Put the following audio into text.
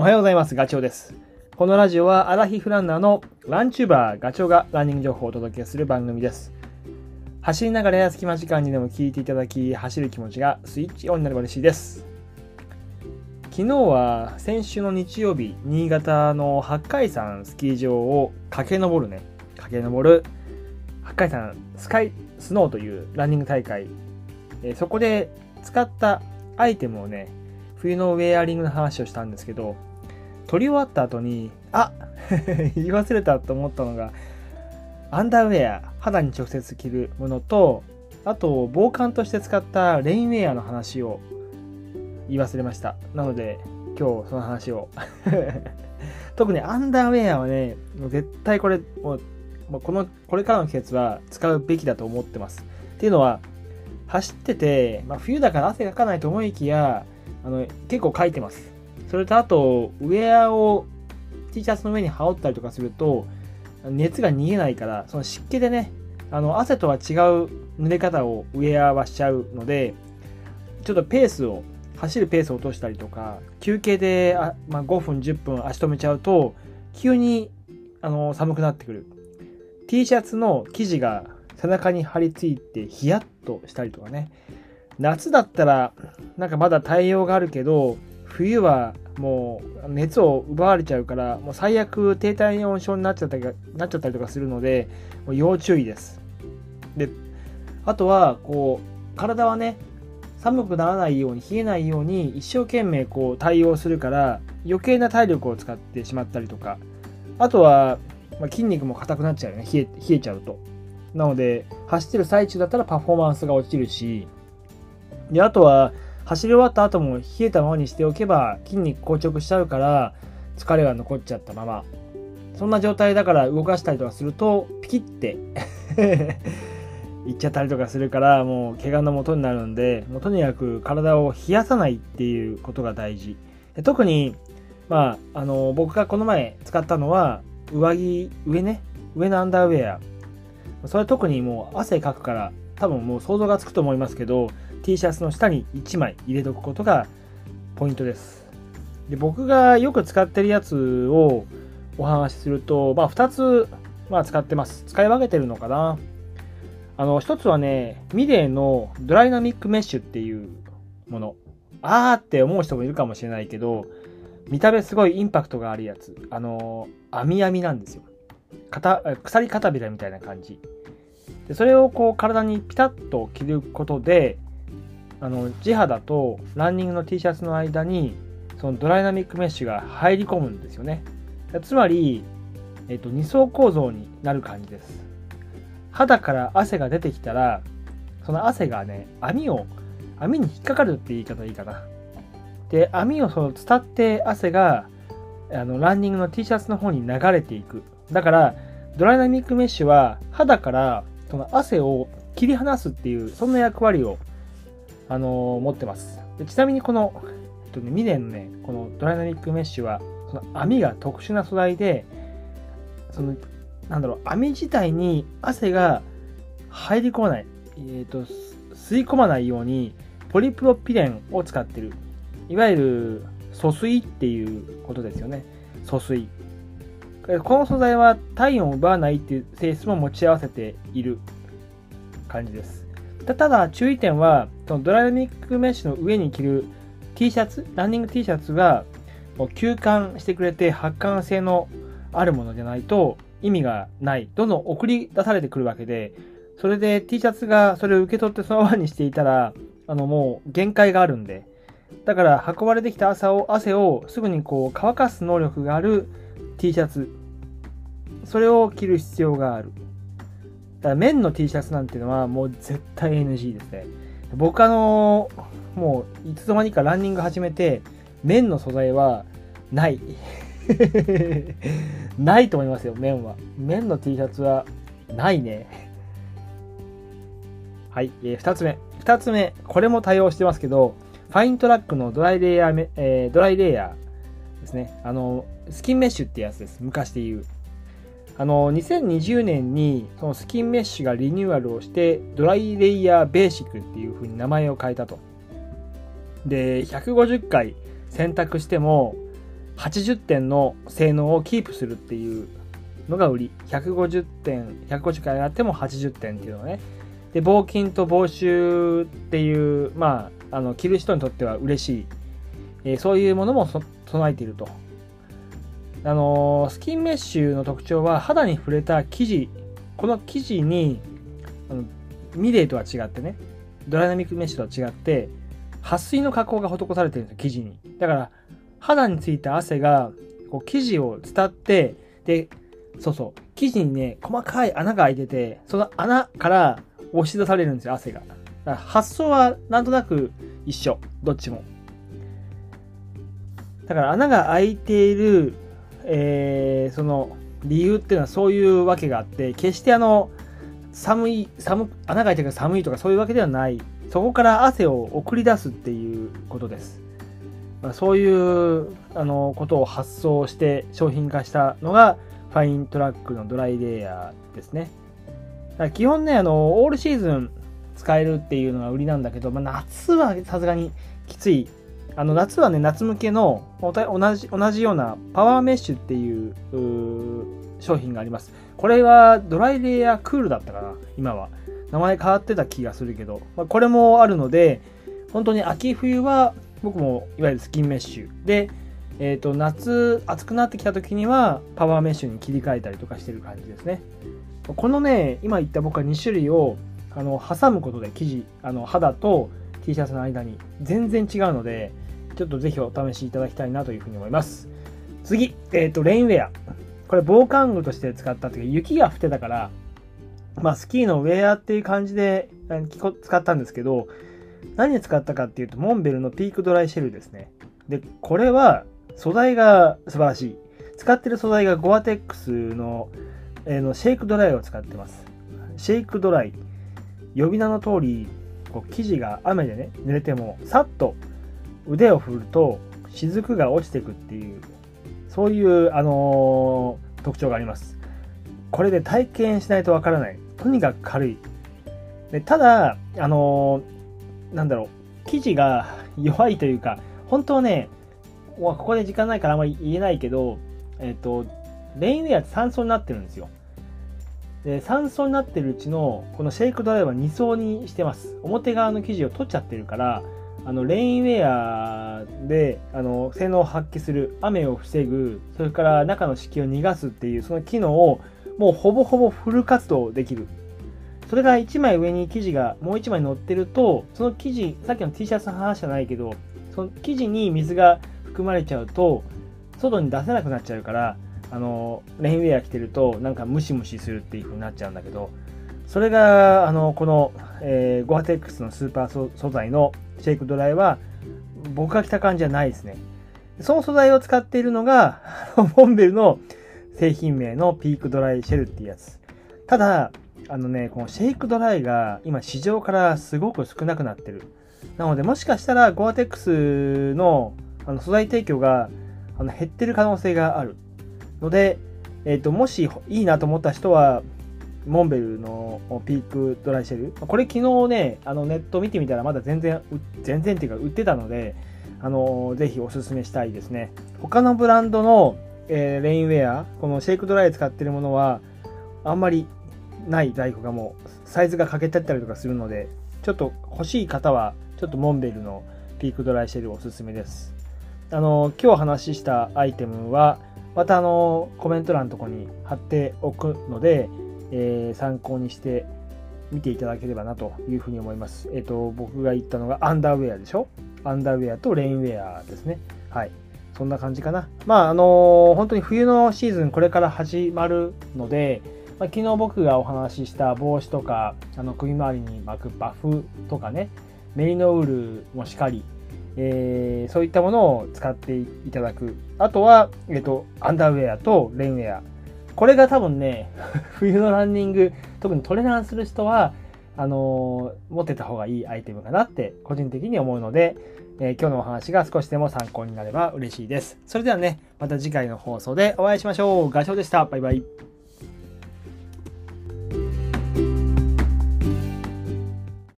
おはようございます。ガチョウです。このラジオはアラヒフランナーのランチューバーガチョウがランニング情報をお届けする番組です。走りながらや隙間時間にでも聞いていただき、走る気持ちがスイッチオンになれば嬉しいです。昨日は先週の日曜日、新潟の八海山スキー場を駆け上るね、駆け上る八海山スカイスノーというランニング大会、えそこで使ったアイテムをね、冬のウェアリングの話をしたんですけど、撮り終わった後に、あ 言い忘れたと思ったのが、アンダーウェア、肌に直接着るものと、あと、防寒として使ったレインウェアの話を言い忘れました。なので、今日その話を。特にアンダーウェアはね、もう絶対これ、もう、この、これからの季節は使うべきだと思ってます。っていうのは、走ってて、まあ、冬だから汗かかないと思いきや、あの、結構かいてます。それとあと、ウェアを T シャツの上に羽織ったりとかすると、熱が逃げないから、その湿気でね、あの、汗とは違う濡れ方をウェアはしちゃうので、ちょっとペースを、走るペースを落としたりとか、休憩で、あまあ、5分、10分足止めちゃうと、急に、あの、寒くなってくる。T シャツの生地が背中に張り付いてヒヤッとしたりとかね。夏だったら、なんかまだ対応があるけど、冬はもう熱を奪われちゃうから、もう最悪低体温症になっちゃったりなっちゃったりとかするので、もう要注意です。で、あとは、こう、体はね、寒くならないように、冷えないように、一生懸命こう対応するから、余計な体力を使ってしまったりとか、あとは、ま、筋肉も硬くなっちゃうよね、冷え冷えちゃうと。なので、走ってる最中だったらパフォーマンスが落ちるし、で、あとは、走り終わった後も冷えたままにしておけば筋肉硬直しちゃうから疲れが残っちゃったまま。そんな状態だから動かしたりとかするとピキって いっちゃったりとかするからもう怪我の元になるんで、もうとにかく体を冷やさないっていうことが大事。特に、まあ、あの、僕がこの前使ったのは上着、上ね、上のアンダーウェア。それ特にもう汗かくから多分もう想像がつくと思いますけど、T シャツの下に1枚入れとくことがポイントです。で僕がよく使ってるやつをお話しすると、まあ、2つ、まあ、使ってます。使い分けてるのかな。あの、1つはね、ミレーのドライナミックメッシュっていうもの。あーって思う人もいるかもしれないけど、見た目すごいインパクトがあるやつ。あの、網網なんですよ。片鎖片びらみたいな感じ。でそれをこう体にピタッと着ることで、あの地肌とランニングの T シャツの間にそのドライナミックメッシュが入り込むんですよね。つまり、えっと2層構造になる感じです。肌から汗が出てきたらその汗がね網を網に引っかかるって言い方いいかな。で網をその伝って汗があのランニングの T シャツの方に流れていく。だからドライナミックメッシュは肌からその汗を切り離すっていうそんな役割をあのー持ってます。でちなみにこの、えっとね、ミレーのねこのドライナミックメッシュはその網が特殊な素材でそのなんだろう網自体に汗が入り込まない、えー、と吸い込まないようにポリプロピレンを使ってる。いわゆる疎水っていうことですよね。疎水。この素材は体温を奪わないっていう性質も持ち合わせている感じです。ただ注意点はそのドライミックメッシュの上に着る T シャツランニング T シャツがもう吸汗してくれて発汗性のあるものじゃないと意味がないどんどん送り出されてくるわけでそれで T シャツがそれを受け取ってそのままにしていたらあのもう限界があるんでだから運ばれてきた朝を汗をすぐにこう乾かす能力がある T シャツそれを着る必要があるだから綿の T シャツなんていうのはもう絶対 NG ですね。僕あのもういつの間にかランニング始めて綿の素材はない。ないと思いますよ、綿は。綿の T シャツはないね。はい、えー、2つ目。2つ目、これも対応してますけど、ファイントラックのドライレイヤー、えードライレイヤーですね。あの、スキンメッシュってやつです。昔で言う。あの2020年にそのスキンメッシュがリニューアルをしてドライレイヤーベーシックっていう風に名前を変えたと。で150回選択しても80点の性能をキープするっていうのが売り。150点、150回やっても80点っていうのね。で、防菌と防臭っていう、まあ、あの、着る人にとっては嬉しい。えー、そういうものも備えていると。あの、スキンメッシュの特徴は肌に触れた生地、この生地に、あのミレーとは違ってね、ドライナミックメッシュとは違って、撥水の加工が施されてるんですよ、生地に。だから、肌についた汗が、こう、生地を伝って、で、そうそう、生地にね、細かい穴が開いてて、その穴から押し出されるんですよ、汗が。発想はなんとなく一緒、どっちも。だから穴が開いている、えー、その理由っていうのはそういうわけがあって、決してあの、寒い、寒、穴が開いてるから寒いとかそういうわけではない。そこから汗を送り出すっていうことです。まあ、そういうあのことを発想して商品化したのがファイントラックのドライレイヤーですね。基本ね、あの、オールシーズン使えるっていうのが売りなんだけど、まあ、夏はさすがにきつい。あの、夏はね、夏向けの同じ、同じようなパワーメッシュっていう商品があります。これはドライレイヤークールだったかな、今は。名前変わってた気がするけど、まあ、これもあるので、本当に秋冬は僕もいわゆるスキンメッシュで、えーと、夏暑くなってきた時にはパワーメッシュに切り替えたりとかしてる感じですねこのね今言った僕は2種類をあの挟むことで生地あの肌と T シャツの間に全然違うのでちょっとぜひお試しいただきたいなというふうに思います次、えっ、ー、とレインウェアこれ防寒具として使ったっていうか雪が降ってたからまあスキーのウェアっていう感じで使ったんですけど何に使ったかっていうとモンベルのピークドライシェルですねでこれは素材が素晴らしい。使ってる素材がゴアテックスの,、えー、のシェイクドライを使ってます。シェイクドライ。呼び名の通り、こう生地が雨でね、濡れても、さっと腕を振ると、雫が落ちていくっていう、そういう、あのー、特徴があります。これで体験しないとわからない。とにかく軽い。でただ、あのー、なんだろう、生地が弱いというか、本当はね、ここで時間ないからあんまり言えないけど、えっ、と、レインウェアって3層になってるんですよ。で、3層になってるうちの、このシェイクドライは2層にしてます。表側の生地を取っちゃってるから、あの、レインウェアで、あの、性能を発揮する、雨を防ぐ、それから中の湿気を逃がすっていう、その機能を、もうほぼほぼフル活動できる。それが1枚上に生地がもう1枚乗ってると、その生地、さっきの T シャツの話じゃないけど、その生地に水が含まれちゃうと外に出せなくなっちゃうからあのレインウェア着てるとなんかムシムシするっていう風になっちゃうんだけどそれがあのこの、えー、ゴアテックスのスーパー素材のシェイクドライは僕が着た感じじゃないですね。その素材を使っているのが モンベルの製品名のピークドライシェルっていうやつ。ただあのねこのシェイクドライが今市場からすごく少なくなってる。なのでもしかしたらゴアテックスのあの素材提供があの減ってる可能性がある。ので、えーと、もしいいなと思った人はモンベルのピークドライシェル。これ昨日ねあのネット見てみたらまだ全然全然っていうか売ってたのであのぜひおすすめしたいですね。他のブランドの、えー、レインウェアこのシェイクドライ使ってるものはあんまりない在庫がもうサイズが欠けてったりとかするのでちょっと欲しい方はちょっとモンベルのピークドライシェルおすすめです。あの、今日話したアイテムは、またあの、コメント欄のとこに貼っておくので、えー、参考にして見ていただければなというふうに思います。えっ、ー、と、僕が言ったのがアンダーウェアでしょ？アンダーウェアとレインウェアですね。はい。そんな感じかな。まあ、あのー、本当に冬のシーズンこれから始まるので、まあ、昨日僕がお話しした帽子とか、あの首周りに巻くバフとかね、メリノウールもしかり、えー、そういったものを使っていただく。あとは、えっ、ー、と、アンダーウェアとレインウェア。これが多分ね、冬のランニング、特にトレランする人は、あのー、持ってた方がいいアイテムかなって個人的に思うので、え今日のお話が少しでも参考になれば嬉しいです。それではね、また次回の放送でお会いしましょう。ガチョウでした。バイバイ。